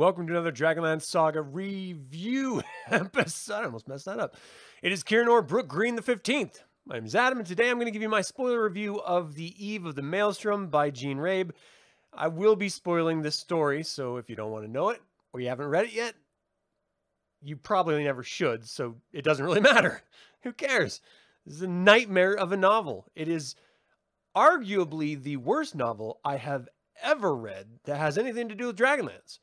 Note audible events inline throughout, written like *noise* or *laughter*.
Welcome to another Dragonlance Saga review *laughs* episode. I almost messed that up. It is Kirinor Brook Green the 15th. My name is Adam, and today I'm going to give you my spoiler review of The Eve of the Maelstrom by Jean Rabe. I will be spoiling this story, so if you don't want to know it, or you haven't read it yet, you probably never should, so it doesn't really *laughs* matter. Who cares? This is a nightmare of a novel. It is arguably the worst novel I have ever read that has anything to do with Dragonlance.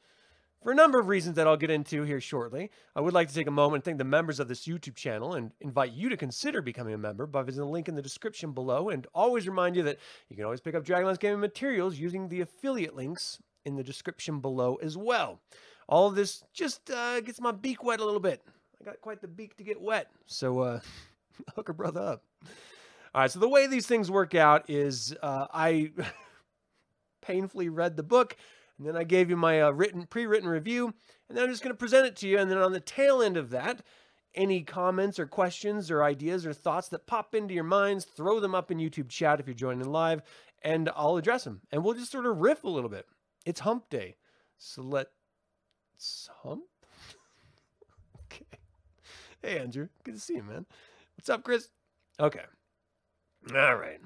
For a number of reasons that I'll get into here shortly, I would like to take a moment and thank the members of this YouTube channel and invite you to consider becoming a member by visiting the link in the description below and always remind you that you can always pick up Dragonlance Gaming materials using the affiliate links in the description below as well. All of this just uh, gets my beak wet a little bit. I got quite the beak to get wet, so uh, *laughs* hook a brother up. All right, so the way these things work out is uh, I *laughs* painfully read the book, and then I gave you my uh, written, pre-written review, and then I'm just going to present it to you. And then on the tail end of that, any comments or questions or ideas or thoughts that pop into your minds, throw them up in YouTube chat if you're joining live, and I'll address them. And we'll just sort of riff a little bit. It's hump day. So let's hump? *laughs* okay. Hey, Andrew. Good to see you, man. What's up, Chris? Okay. All right.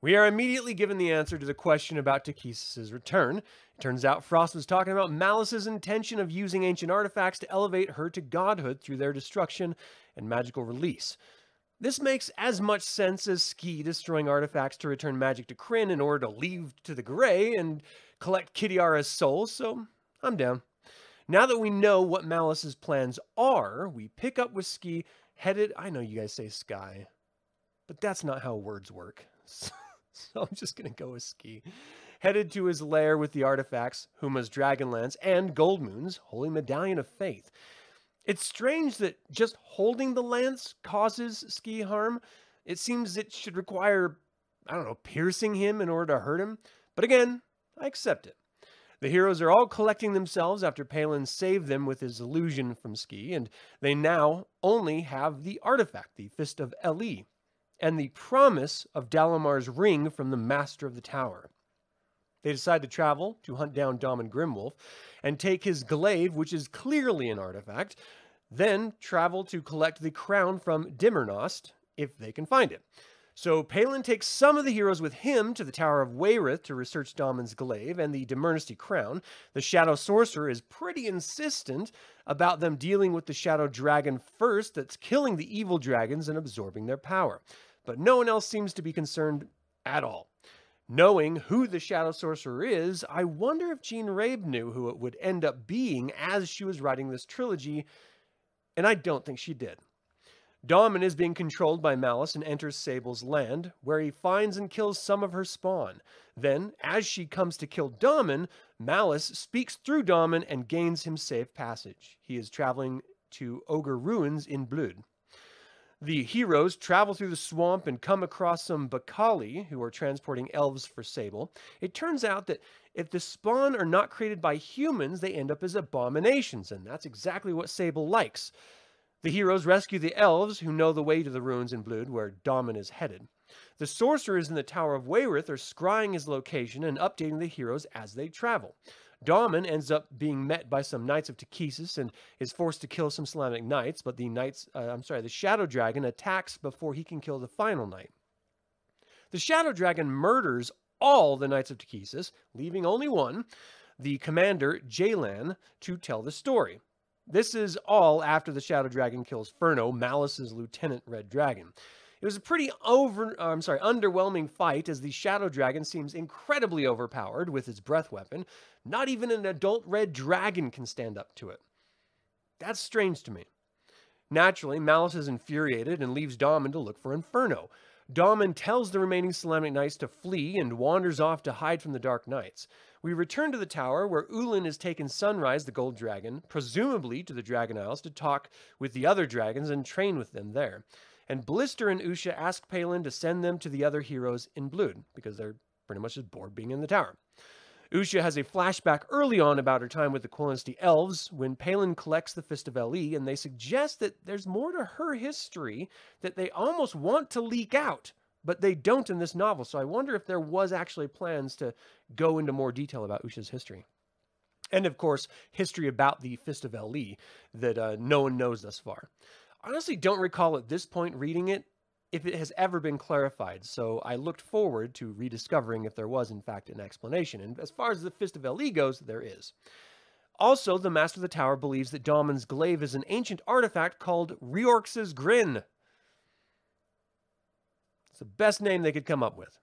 We are immediately given the answer to the question about Takhisis' return. It turns out Frost was talking about Malice's intention of using ancient artifacts to elevate her to godhood through their destruction and magical release. This makes as much sense as Skie destroying artifacts to return magic to Krynn in order to leave to the Grey and collect Kitiara's soul, so I'm down. Now that we know what Malice's plans are, we pick up with Skie headed, I know you guys say Sky, but that's not how words work. *laughs* *laughs* so I'm just going to go with Skie. Headed to his lair with the artifacts, Huma's Dragonlance, and Goldmoon's Holy Medallion of Faith. It's strange that just holding the lance causes Skie harm. It seems it should require, I don't know, piercing him in order to hurt him. But again, I accept it. The heroes are all collecting themselves after Palin saved them with his illusion from Skie, and they now only have the artifact, the Fist of E'li, and the promise of Dalamar's ring from the master of the tower. They decide to travel to hunt down Dhamon Grimwulf and take his glaive, which is clearly an artifact, then travel to collect the crown from Dimernost, if they can find it. So Palin takes some of the heroes with him to the Tower of Wayreth to research Dhamon's glaive and the Dimernesti crown. The Shadow Sorcerer is pretty insistent about them dealing with the Shadow Dragon first that's killing the evil dragons and absorbing their power but no one else seems to be concerned at all. Knowing who the Shadow Sorcerer is, I wonder if Jean Rabe knew who it would end up being as she was writing this trilogy, and I don't think she did. Dhamon is being controlled by Malice and enters Sable's land, where he finds and kills some of her spawn. Then, as she comes to kill Dhamon, Malice speaks through Dhamon and gains him safe passage. He is traveling to Ogre Ruins in Blud. The heroes travel through the swamp and come across some Bakali who are transporting elves for Sable. It turns out that if the spawn are not created by humans, they end up as abominations, and that's exactly what Sable likes. The heroes rescue the elves who know the way to the ruins in Blud, where Dhamon is headed. The sorcerers in the Tower of Wayreth are scrying his location and updating the heroes as they travel. Dhamon ends up being met by some knights of Takhisis and is forced to kill some Solamnic knights, but the knights, uh, I'm sorry, the Shadow Dragon attacks before he can kill the final knight. The Shadow Dragon murders all the knights of Takhisis, leaving only one, the commander Jalan, to tell the story. This is all after the Shadow Dragon kills Furno, Malice's lieutenant Red Dragon. It was a pretty over, uh, I'm sorry, underwhelming fight as the Shadow Dragon seems incredibly overpowered with its breath weapon. Not even an adult red dragon can stand up to it. That's strange to me. Naturally, Malice is infuriated and leaves Dhamon to look for Inferno. Dhamon tells the remaining Solamnic Knights to flee and wanders off to hide from the Dark Knights. We return to the tower where Ulin has taken Sunrise, the Gold Dragon, presumably to the Dragon Isles to talk with the other dragons and train with them there and Blister and Usha ask Palin to send them to the other heroes in Blud because they're pretty much just bored being in the tower. Usha has a flashback early on about her time with the Quillency elves when Palin collects the Fist of E'li, and they suggest that there's more to her history that they almost want to leak out, but they don't in this novel. So I wonder if there was actually plans to go into more detail about Usha's history. And of course, history about the Fist of E'li that uh, no one knows thus far. Honestly don't recall at this point reading it if it has ever been clarified, so I looked forward to rediscovering if there was, in fact, an explanation. And as far as the Fist of E'li goes, there is. Also, the Master of the Tower believes that Dhamon's glaive is an ancient artifact called Reorx's Grin. It's the best name they could come up with.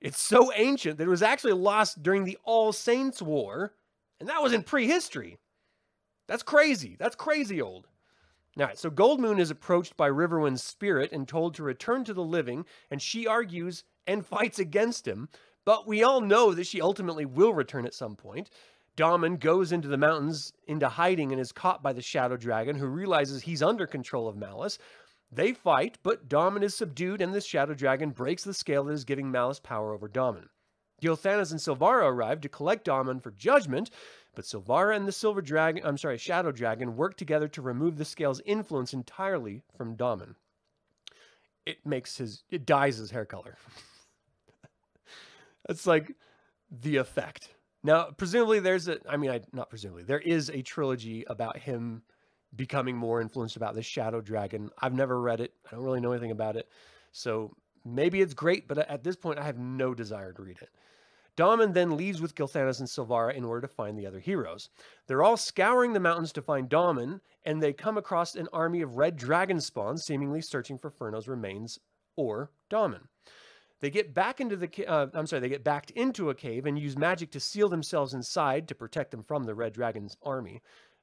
It's so ancient that it was actually lost during the All Saints War, and that was in prehistory. That's crazy. That's crazy old. All right, so Goldmoon is approached by Riverwind's spirit and told to return to the living, and she argues and *laughs* fights against him. But we all know that she ultimately will return at some point. Dhamon goes into the mountains into hiding and is caught by the Shadow Dragon, who realizes he's under control of Malice. They fight, but Dhamon is subdued, and the Shadow Dragon breaks the scale that is giving Malice power over Dhamon. Gilthanas and Silvara arrive to collect Dhamon for judgment, but Silvara and the Silver Dragon, I'm sorry, Shadow Dragon work together to remove the scale's influence entirely from Dhamon. It makes his, it dyes his hair color. *laughs* That's like the effect. Now, presumably there's a, I mean, I, not presumably, there is a trilogy about him becoming more influenced about the Shadow Dragon. I've never read it. I don't really know anything about it. So maybe it's great, but at this point, I have no desire to read it. Dhamon then leaves with Gilthanas and Silvara in order to find the other heroes. They're all scouring the mountains to find Dhamon, and they come across an army of red dragon spawns seemingly searching for Furno's remains or Dhamon. They get back into the uh, I'm sorry, they get backed into a cave and use magic to seal themselves inside to protect them from the red dragon's army,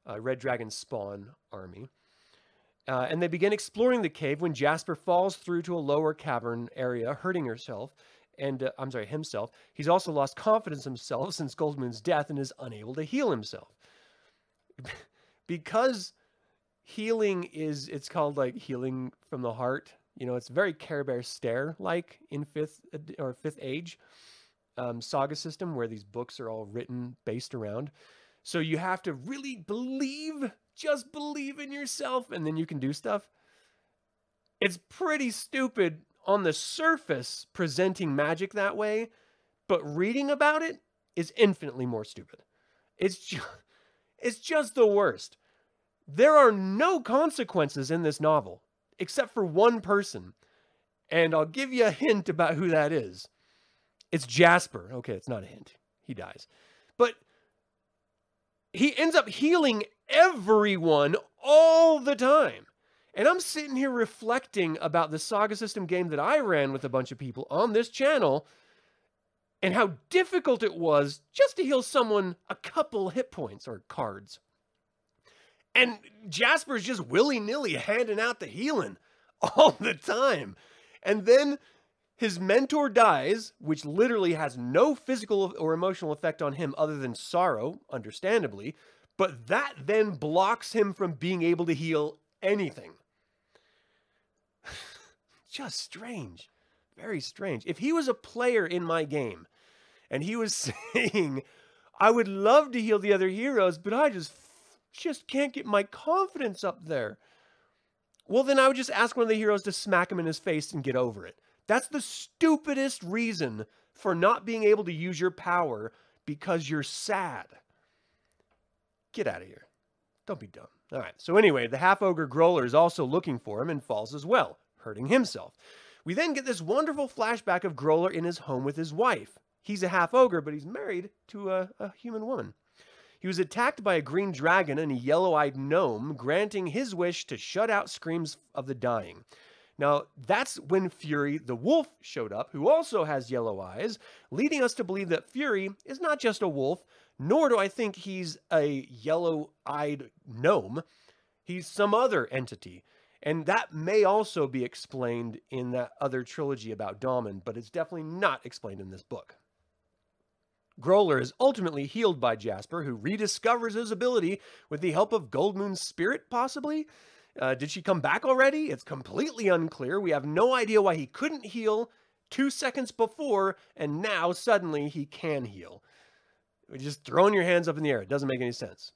uh, red dragon spawn army. Uh, and they begin exploring the cave when Jasper falls through to a lower cavern area, hurting herself and uh, I'm sorry, himself. He's also lost confidence himself *laughs* since Goldmoon's death and is unable to heal himself. *laughs* because healing is it's called like healing from the heart. You know, it's very Care Bear Stare like in fifth or fifth age um, saga system where these books are all written based around. So you have to really believe, just believe in yourself, and then you can do stuff. It's pretty stupid on the surface presenting magic that way, but reading about it is infinitely more stupid. It's just, it's just the worst. There are no consequences in this novel except for one person. And I'll give you a hint about who that is. It's Jasper. Okay, it's not a hint. He dies. But he ends up healing everyone all the time. And I'm sitting here reflecting about the Saga System game that I ran with a bunch of people on this channel and how difficult it was just to heal someone a couple hit points or cards. And Jasper's just willy nilly handing out the healing *laughs* all the time. And then his mentor dies, which literally has no physical or emotional effect on him other than sorrow, understandably. But that then blocks him from being able to heal anything just strange. Very strange. If he was a player in my game and he was *laughs* saying, I would love to heal the other heroes, but I just just can't get my confidence up there. Well, then I would just ask one of the heroes to smack him in his face and get over it. That's the stupidest reason for not being able to use your power because you're sad. Get out of here. Don't be dumb. All right. So anyway, the half ogre Groller is also looking for him and falls as well hurting himself. We then get this wonderful flashback of Groller in his home with his wife. He's a half ogre, but he's married to a, a human woman. He was attacked by a green dragon and a yellow eyed gnome, granting his wish to shut out screams of the dying. Now, that's when Fury the wolf showed up, who also has yellow eyes, leading us to believe that Fury is not just a wolf, nor do I think he's a yellow eyed gnome. He's some other entity. And that may also be explained in that other trilogy about Dhamon, but it's definitely not explained in this book. Groller is ultimately healed by Jasper, who rediscovers his ability with the help of Goldmoon's spirit, possibly? Uh, did she come back already? It's completely unclear. We have no idea why he couldn't heal two seconds before, and now suddenly he can heal. Just throwing your hands up in the air. It doesn't make any sense.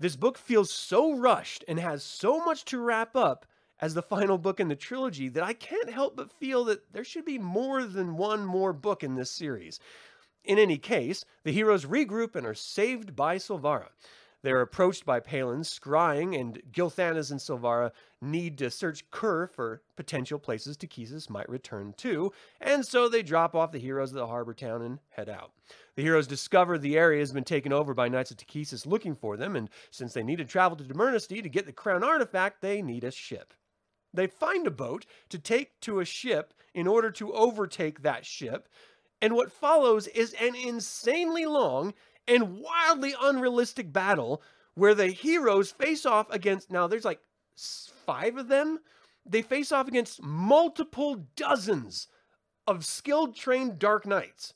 This book feels so rushed and has so much to wrap up as the final book in the trilogy that I can't help but feel that there should be more than one more book in this series. In any case, the heroes regroup and are saved by Silvara. They're approached by Palin, scrying, and Gilthanas and Silvara need to search Kur for potential places Takhisis might return to, and so they drop off the heroes of the harbor town and head out. The heroes discover the area has been taken over by Knights of Takhisis looking for them, and since they need to travel to Dimernesti to get the crown artifact, they need a ship. They find a boat to take to a ship in order to overtake that ship, and what follows is an insanely long and wildly unrealistic battle where the heroes face off against now there's like five of them. They face off against multiple dozens of skilled trained dark knights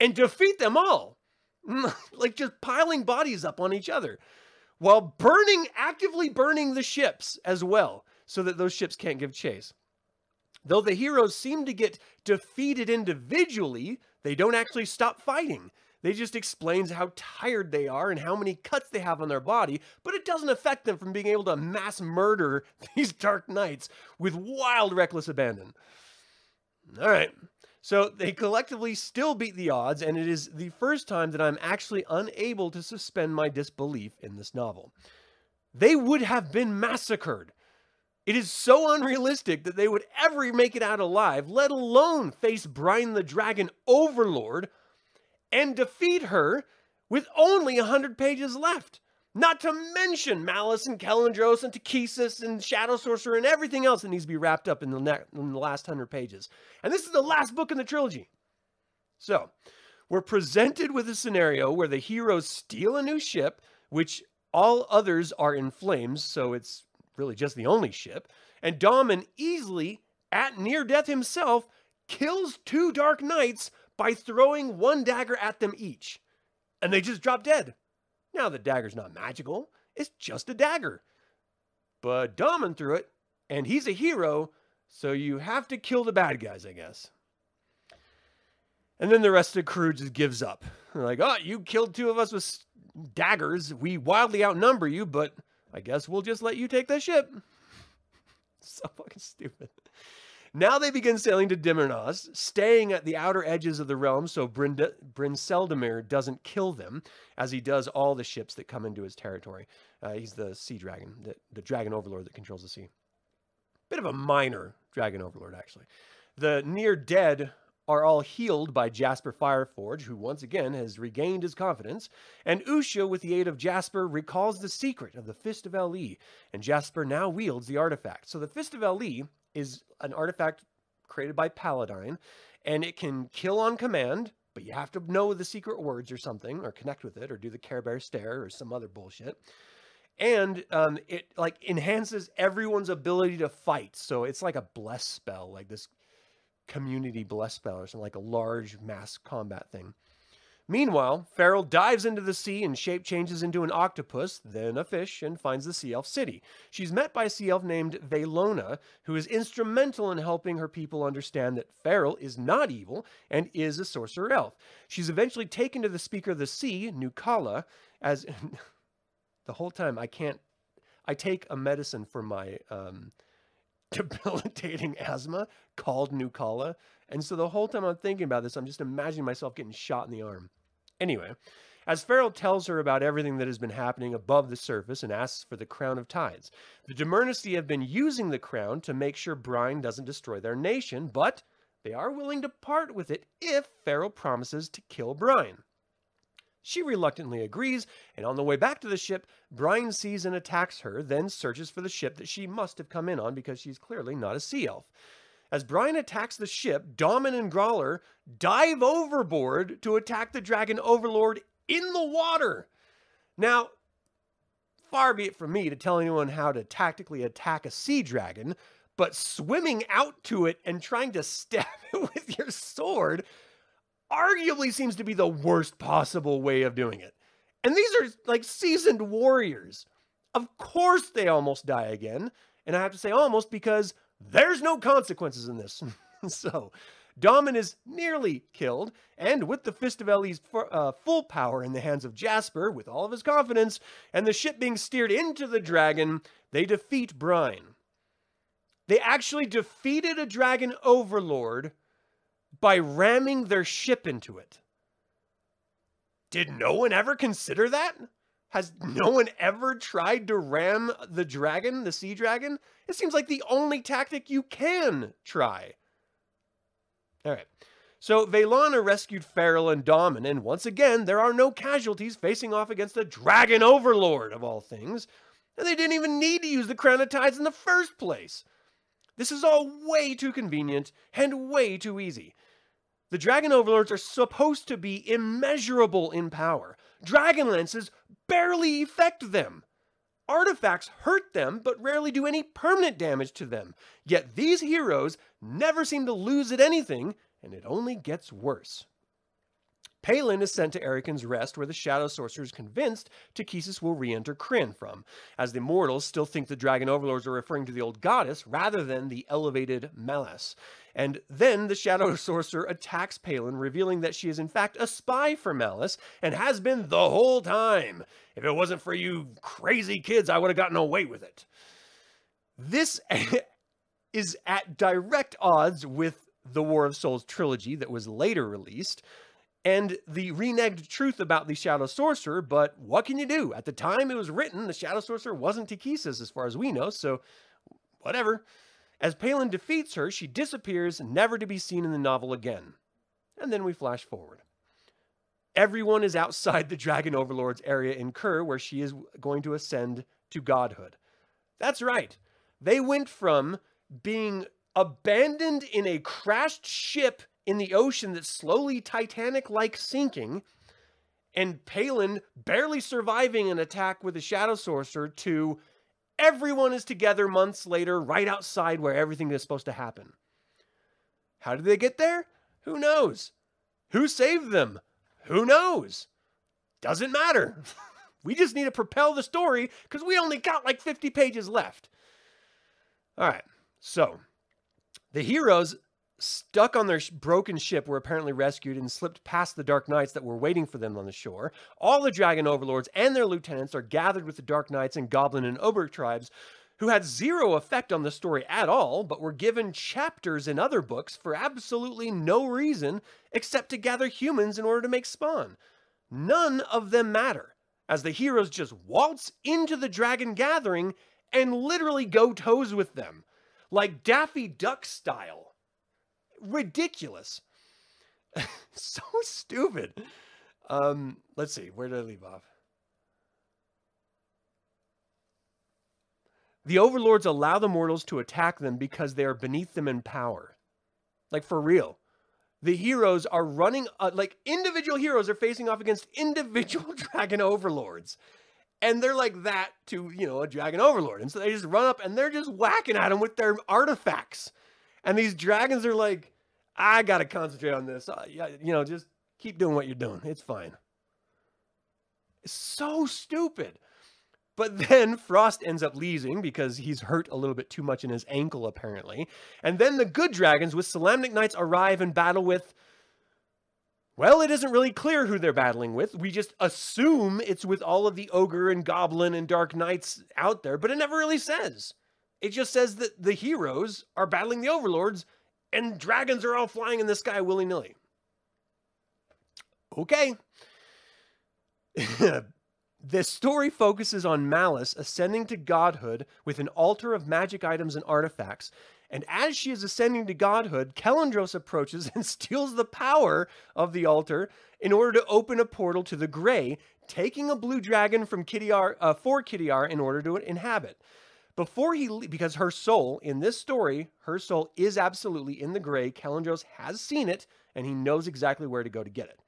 and defeat them all. *laughs* Like just piling bodies up on each other while burning actively burning the ships as well so that those ships can't give chase though the heroes seem to get defeated individually they don't actually stop fighting they just explains how tired they are and how many cuts they have on their body, but it doesn't affect them from being able to mass murder *laughs* these dark knights with wild, reckless abandon. All right. So they collectively still beat the odds, and it is the first time that I'm actually unable to suspend my disbelief in this novel. They would have been massacred. It is so unrealistic that they would ever make it out alive, let alone face Brine the Dragon Overlord and defeat her with only 100 pages left. Not to mention Malice and Khellendros and Takhisis and Shadow Sorcerer and everything else that needs to be wrapped up in the, ne- in the last 100 pages. And this is the last book in the trilogy. So, we're presented with a scenario where the heroes steal a new ship, which all others are in flames, so it's really just the only ship. And Dhamon easily, at near death himself, kills two Dark Knights by throwing one dagger at them each. And they just drop dead. Now, the dagger's not magical, it's just a dagger. But Dhamon threw it, and he's a hero, so you have to kill the bad guys, I guess. And then the rest of the crew just gives up. They're like, oh, you killed two of us with daggers. We wildly outnumber you, but I guess we'll just let you take the ship. *laughs* so fucking stupid. Now they begin sailing to Dimmernos, staying at the outer edges of the realm so Brind- Brynseldimer doesn't kill them, as he does all the ships that come into his territory. Uh, he's the sea dragon, the, the dragon overlord that controls the sea. Bit of a minor dragon overlord, actually. The near dead are all healed by Jasper Fireforge, who once again has regained his confidence, and Usha, with the aid of Jasper, recalls the secret of the Fist of E'li, and Jasper now wields the artifact. So the Fist of E'li is an artifact created by Paladine, and it can kill on command, but you have to know the secret words or something, or connect with it, or do the Care Bear stare or some other bullshit. And um, it like enhances everyone's ability to fight. So it's like a bless spell, like this community bless spell or something like a large mass combat thing. Meanwhile, Feril dives into the sea and shape changes into an octopus, then a fish, and finds the sea elf city. She's met by a sea elf named Velona, who is instrumental in helping her people understand that Feril is not evil and is a sorcerer elf. She's eventually taken to the speaker of the sea, Nukala, as *laughs* the whole time I can't. I take a medicine for my um, debilitating *laughs* asthma called Nukala. And so the whole time I'm thinking about this, I'm just imagining myself getting shot in the arm. Anyway, as Feril tells her about everything that has been happening above the surface and asks for the crown of tides, the Dimernesti have been using the crown to make sure Brine doesn't destroy their nation, but they are willing to part with it if Feril promises to kill Brine. She reluctantly agrees, and on the way back to the ship, Brine sees and attacks her, then searches for the ship that she must have come in on because she's clearly not a sea elf. As Brine attacks the ship, Dhamon and Groller dive overboard to attack the dragon overlord in the water. Now, far be it from me to tell anyone how to tactically attack a sea dragon, but swimming out to it and trying to *laughs* stab it with your sword arguably seems to be the worst possible way of doing it. And these are like seasoned warriors. Of course they almost die again. And I have to say almost because there's no consequences in this. *laughs* so, Dhamon is nearly killed, and with the Fist of E'li's uh, full power in the hands of Jasper, with all of his confidence, and the ship being steered into the dragon, they defeat Brine. They actually defeated a dragon overlord by ramming their ship into it. Did no one ever consider that? Has no one ever tried to ram the dragon, the sea dragon? It seems like the only tactic you can try. All right. So Velana rescued Feril and Dhamon, and once again, there are no casualties facing off against a dragon overlord of all things, and they didn't even need to use the Crown of Tides in the first place. This is all way too convenient and way too easy. The dragon overlords are supposed to be immeasurable in power. Dragon lances barely affect them. Artifacts hurt them, but rarely do any permanent damage to them. Yet these heroes never seem to lose at anything, and it only gets worse. Palin is sent to Ariken's Rest, where the Shadow Sorcerer is convinced Takhisis will re-enter Krynn from, as the mortals still think the Dragon Overlords are referring to the old goddess rather than the elevated Malys. And then the Shadow *laughs* Sorcerer attacks Palin, revealing that she is in fact a spy for Malys, and has been the whole time. If it wasn't for you crazy kids, I would have gotten away with it. This *laughs* is at direct odds with the War of Souls trilogy that was later released, and the reneged truth about the Shadow Sorcerer, but what can you do? At the time it was written, the Shadow Sorcerer wasn't Takhisis as far as we know, so whatever. As Palin defeats her, she disappears, never to be seen in the novel again. And then we flash forward. Everyone is outside the Dragon Overlord's area in Kher, where she is going to ascend to godhood. That's right. They went from being abandoned in a crashed ship in the ocean that's slowly Titanic like sinking, and Palin barely surviving an attack with a Shadow Sorcerer, to everyone is together months later, right outside where everything is supposed to happen. How did they get there? Who knows? Who saved them? Who knows? Doesn't matter. *laughs* we just need to propel the story because we only got like 50 pages left. All right, so the heroes stuck on their broken ship were apparently rescued and slipped past the Dark Knights that were waiting for them on the shore. All the Dragon Overlords and their lieutenants are gathered with the Dark Knights and Goblin and Oberg tribes, who had zero effect on the story at all, but were given chapters in other books for absolutely no reason except to gather humans in order to make spawn. None of them matter, as the heroes just waltz into the dragon gathering and literally go toes with them like Daffy Duck style. Ridiculous. *laughs* so stupid. Um, let's see, where did I leave off? The overlords allow the mortals to attack them because they are beneath them in power. Like for real. The heroes are running, uh, like individual heroes are facing off against individual *laughs* dragon overlords and they're like that to you know a dragon overlord and so they just run up and they're just whacking at him with their artifacts and these dragons are like i gotta concentrate on this uh, you know just keep doing what you're doing it's fine it's so stupid but *laughs* then Frost ends up leaving because he's hurt a little bit too much in his ankle, apparently. And then the good dragons with Solamnic Knights arrive and battle with well, it isn't really clear who they're battling with. We just assume it's with all of the ogre and goblin and dark knights out there, but it never really says. It just says that the heroes are battling the overlords and dragons are all flying in the sky willy nilly. Okay. *laughs* this story focuses on Malice ascending to godhood with an altar of magic items and artifacts and as she is ascending to godhood, Khellendros approaches *laughs* and steals the power of the altar in order to open a portal to the gray, taking a blue dragon from Kidiar, uh, for Kidiar in order to inhabit. Before he, because her soul in this story, her soul is absolutely in the gray. Khellendros has seen it, and he knows exactly where to go to get it.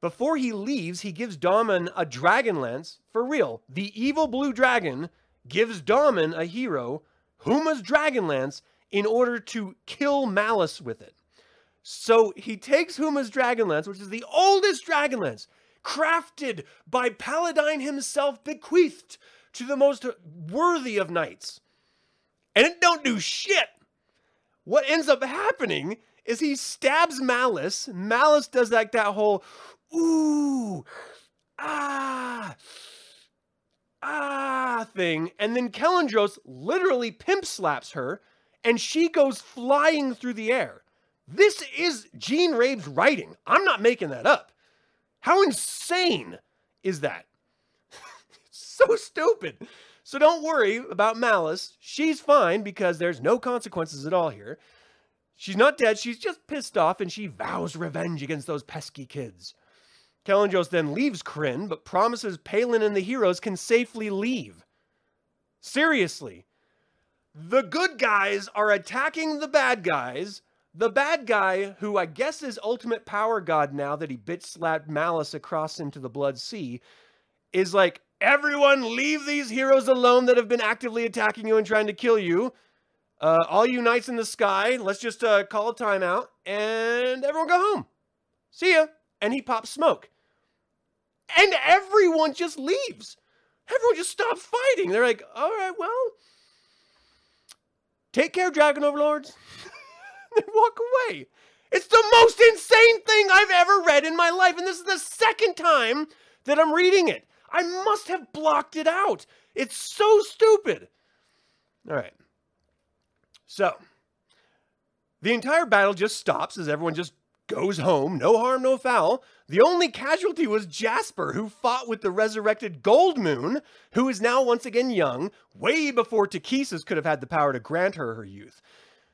Before he leaves, he gives Dhamon a dragon lance for real. The evil blue dragon gives Dhamon a hero Huma's Dragonlance in order to kill Malice with it. So he takes Huma's Dragonlance, which is the oldest Dragonlance, crafted by Paladine himself, bequeathed to the most worthy of knights. And it don't do shit. What ends up happening is he stabs Malice. Malice does like that whole, ooh, ah, ah thing, and then Khellendros literally pimp slaps her, and she goes flying through the air. This is Jean Rabe's writing. I'm not making that up. How insane is that? So stupid. So don't worry about Malice. She's fine because there's no consequences at all here. She's not dead. She's just pissed off and she vows revenge against those pesky kids. Khellendros then leaves Krynn, but promises Palin and the heroes can safely leave. Seriously. The good guys are attacking the bad guys. The bad guy, who I guess is ultimate power god now that he bitch slapped Malice across into the Blood Sea, is like, everyone leave these heroes alone that have been actively attacking you and trying to kill you. Uh, all you knights in the sky, let's just uh, call a timeout and everyone go home. See ya. And he pops smoke. And everyone just leaves. Everyone just stops fighting. They're like, all right, well, take care, Dragon Overlords. *laughs* they walk away. It's the most insane thing I've ever read in my life. And this is the second time that I'm reading it. I must have blocked it out. It's so stupid. All right. So, the entire battle just stops as everyone just goes home. No harm, no foul. The only casualty was Jasper, who fought with the resurrected Goldmoon, who is now once again young, way before Takhisis could have had the power to grant her her youth.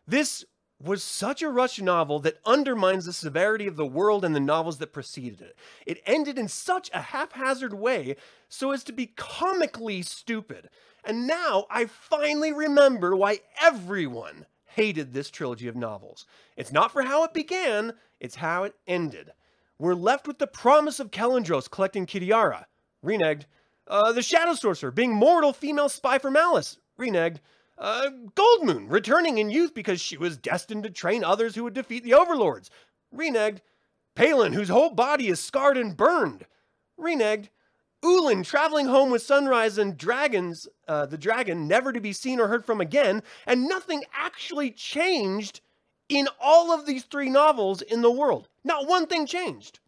This was such a rush novel that undermines the severity of the world and the novels that preceded it. It ended in such a haphazard way so as to be comically stupid. And now I finally remember why everyone hated this trilogy of novels. It's not for how it began, it's how it ended. We're left with the promise of Khellendros collecting Kitiara, reneged. Uh, the Shadow Sorcerer being mortal female spy for Malice, reneged. Uh, Goldmoon returning in youth because she was destined to train others who would defeat the Overlords, reneged. Palin, whose whole body is scarred and burned, reneged. Ulin traveling home with Sunrise and dragons, uh, the dragon, never to be seen or heard from again, and nothing actually changed in all of these three novels in the world. Not one thing changed.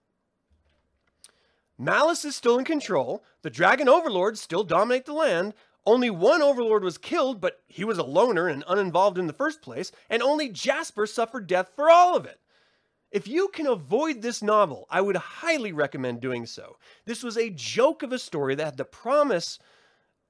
Malice is still in control. The dragon overlords still dominate the land. Only one overlord was killed, but he was a loner and uninvolved in the first place, and only Jasper suffered death for all of it. If you can avoid this novel, I would highly recommend doing so. This was a joke of a story that had the promise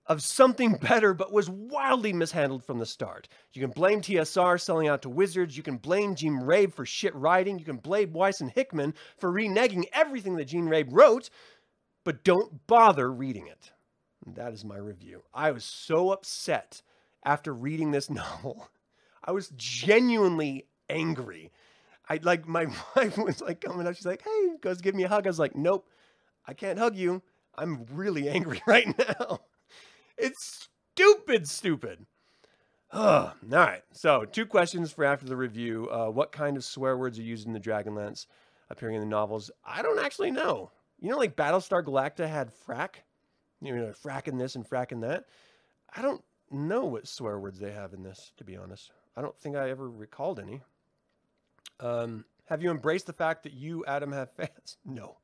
of something *laughs* better, but was wildly mishandled from the start. You can blame TSR selling out to Wizards. You can blame Jean Rabe for shit writing. You can blame Weis and Hickman for reneging everything that Jean Rabe wrote, but don't bother reading it. That is my review. I was so upset after reading this *laughs* novel. I was genuinely angry I like my *laughs* wife was like coming up. She's like, "Hey," goes give me a hug. I was like, "Nope, I can't hug you. I'm really angry *laughs* right now. It's stupid, stupid." Oh, all right. So, two questions for after the review. Uh, what kind of swear words are used in the Dragonlance appearing in the novels? I don't actually know. You know, like Battlestar Galactica had frack, you know, frack in this and frack in that. I don't know what swear words they have in this, to be honest. I don't think I ever recalled any. Um, have you embraced the fact that you, Adam, have fans? *laughs* No.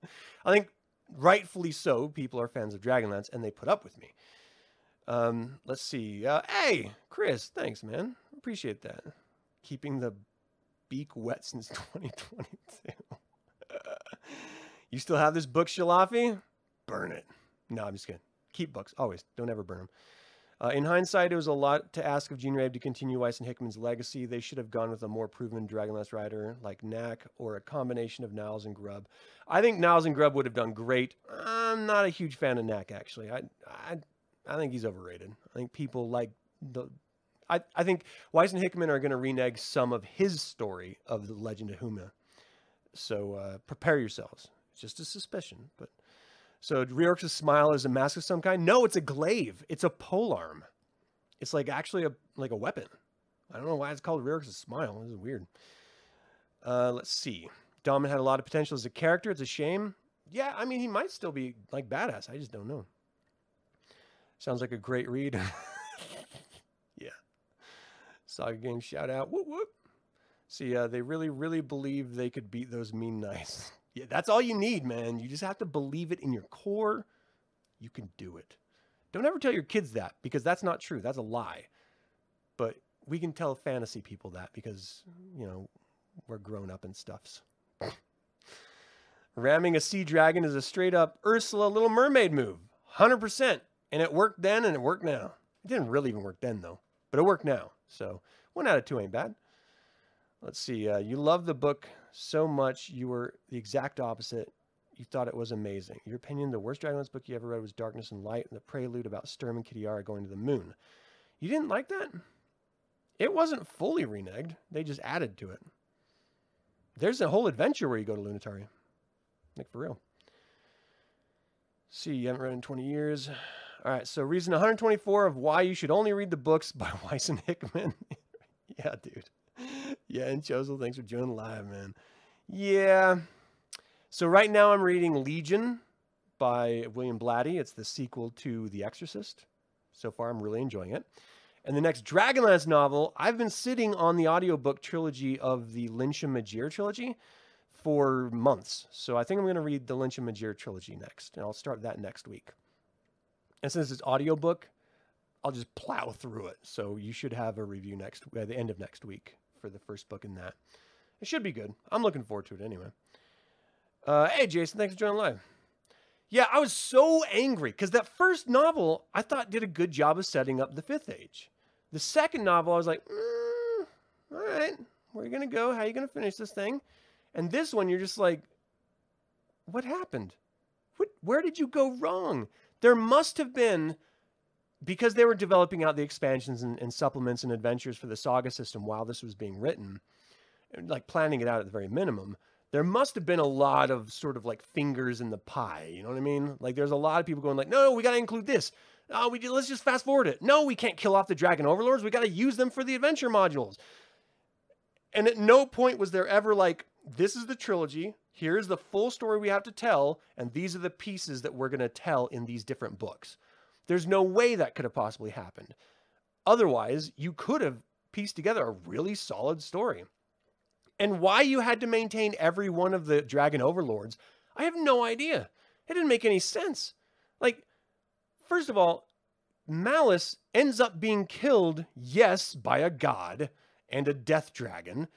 I think rightfully so, people are fans of Dragonlance and they put up with me. Um, let's see. Uh, hey, Chris, thanks, man. Appreciate that. Keeping the beak wet since *laughs* 2022. *laughs* you still have this book, Shalafi? Burn it. No, I'm just kidding. Keep books, always. Don't ever burn them. Uh, in hindsight, it was a lot to ask of Jean Rabe to continue Weis and Hickman's legacy. They should have gone with a more proven Dragonlance rider like Knaak or a combination of Niles and Grubb. I think Niles and Grubb would have done great. I'm not a huge fan of Knaak, actually. I, I, I think he's overrated. I think people like the. I, I think Weis and Hickman are going to renege some of his story of the Legend of Huma. So uh, prepare yourselves. It's just a suspicion, but so Reorx's smile is a mask of some kind? No, it's a glaive. It's a polearm. It's like actually a like a weapon. I don't know why it's called Reorx's smile. This is weird. Uh, let's see. Dhamon had a lot of potential as a character. It's a shame. Yeah, I mean, he might still be like badass. I just don't know. Sounds like a great read. *laughs* yeah. Saga Game shout out. Whoop whoop. See, uh, they really, really believe they could beat those mean knights. Yeah, that's all you need, man. You just have to believe it in your core. You can do it. Don't ever tell your kids that because that's not true. That's a lie. But we can tell fantasy people that because, you know, we're grown up and stuffs. *laughs* Ramming a sea dragon is a straight up Ursula Little Mermaid move. 100%. And it worked then and it worked now. It didn't really even work then, though, but it worked now. So one out of two ain't bad. Let's see. Uh, you love the book so much. You were the exact opposite. You thought it was amazing. Your opinion, the worst Dragonlance book you ever read was Darkness and Light and the prelude about Sturm and Kitiara going to the moon. You didn't like that? It wasn't fully reneged. They just added to it. There's a whole adventure where you go to Lunitari. Like, for real. See, you haven't read in 20 years. All right, so reason 124 of why you should only read the books by *laughs* Weis and Hickman. *laughs* yeah, dude. Yeah, and Chosel, thanks for joining live, man. Yeah. So right now I'm reading Legion by William Blatty. It's the sequel to The Exorcist. So far, I'm really enjoying it. And the next Dragonlance novel, I've been sitting on the audiobook trilogy of the Lynch and Majir trilogy for months. So I think I'm going to read the Lynch and Majir trilogy next, and I'll start that next week. And since it's audiobook, I'll just plow through it. So you should have a review next at the end of next week for the first book in that. It should be good. I'm looking forward to it anyway. Uh, hey, Jason, thanks for joining live. Yeah, I was so angry because that first novel I thought did a good job of setting up the Fifth Age. The second novel, I was like, mm, all right, where are you going to go? How are you going to finish this thing? And this one, you're just like, what happened? What, where did you go wrong? There must have been, because they were developing out the expansions and, and supplements and adventures for the saga system while this was being written, like planning it out at the very minimum there must have been a lot of sort of like fingers in the pie. You know what I mean? Like there's a lot of people going like, no, no we got to include this. Oh, we let's just fast forward it. No, we can't kill off the dragon overlords. We got to use them for the adventure modules. And at no point was there ever like, this is the trilogy. Here's the full story we have to tell, and these are the pieces that we're going to tell in these different books. There's no way that could have possibly happened. Otherwise, you could have pieced together a really solid story. And why you had to maintain every one of the dragon overlords, I have no idea. It didn't make any sense. Like, first of all, Malice ends up being killed, yes, by a god and a death dragon,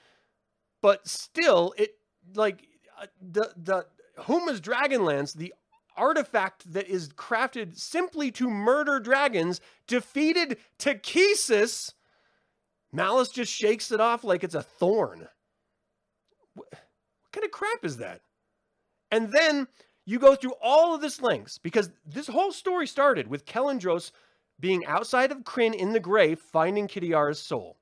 but still, it like uh, the the Huma's Dragonlance, the artifact that is crafted simply to murder dragons, defeated Takhisis. Malice just shakes it off like it's a thorn. What, kind of crap is that? And then you go through all of this lengths because this whole story started with Khellendros being outside of Krynn in the grave, finding Kitiara's soul.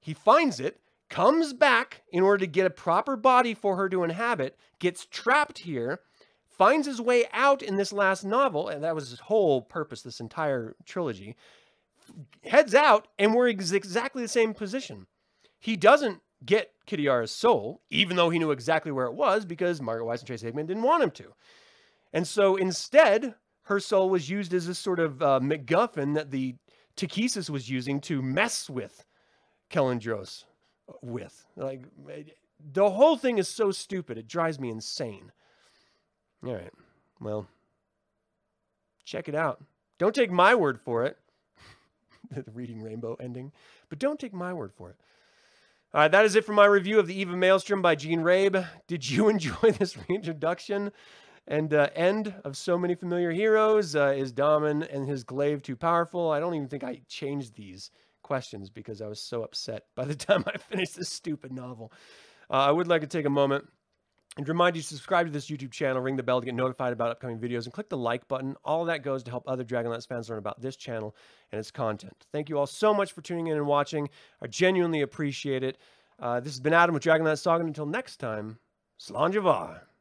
He finds it, comes back in order to get a proper body for her to inhabit, gets trapped here, finds his way out in this last novel, and that was his whole purpose, this entire trilogy, heads out, and we're ex- exactly the same position. He doesn't get Kitiara's soul, even though he knew exactly where it was because Margaret Weis and Tracy Hickman didn't want him to. And so instead, her soul was used as a sort of uh, MacGuffin that the Takhisis was using to mess with Khellendros with. Like, the whole thing is so stupid, it drives me insane. All right, well, check it out. Don't take my word for it. *laughs* the reading rainbow ending, but don't take my word for it. All right, that is it for my review of the Eve of Maelstrom by Jean Rabe. Did you *laughs* enjoy this reintroduction and uh, end of so many familiar heroes? Uh, is Dhamon and his glaive too powerful? I don't even think I changed these questions because I was so upset by the *laughs* time I finished this stupid novel. Uh, I would like to take a moment and remind you to subscribe to this YouTube channel, ring the bell to get notified about upcoming videos, and click the like button. All that goes to help other Dragonlance fans learn about this channel and its content. Thank you all so much for tuning in and watching. I genuinely appreciate it. Uh, this has been Adam with Dragonlance Saga. Until next time, Slán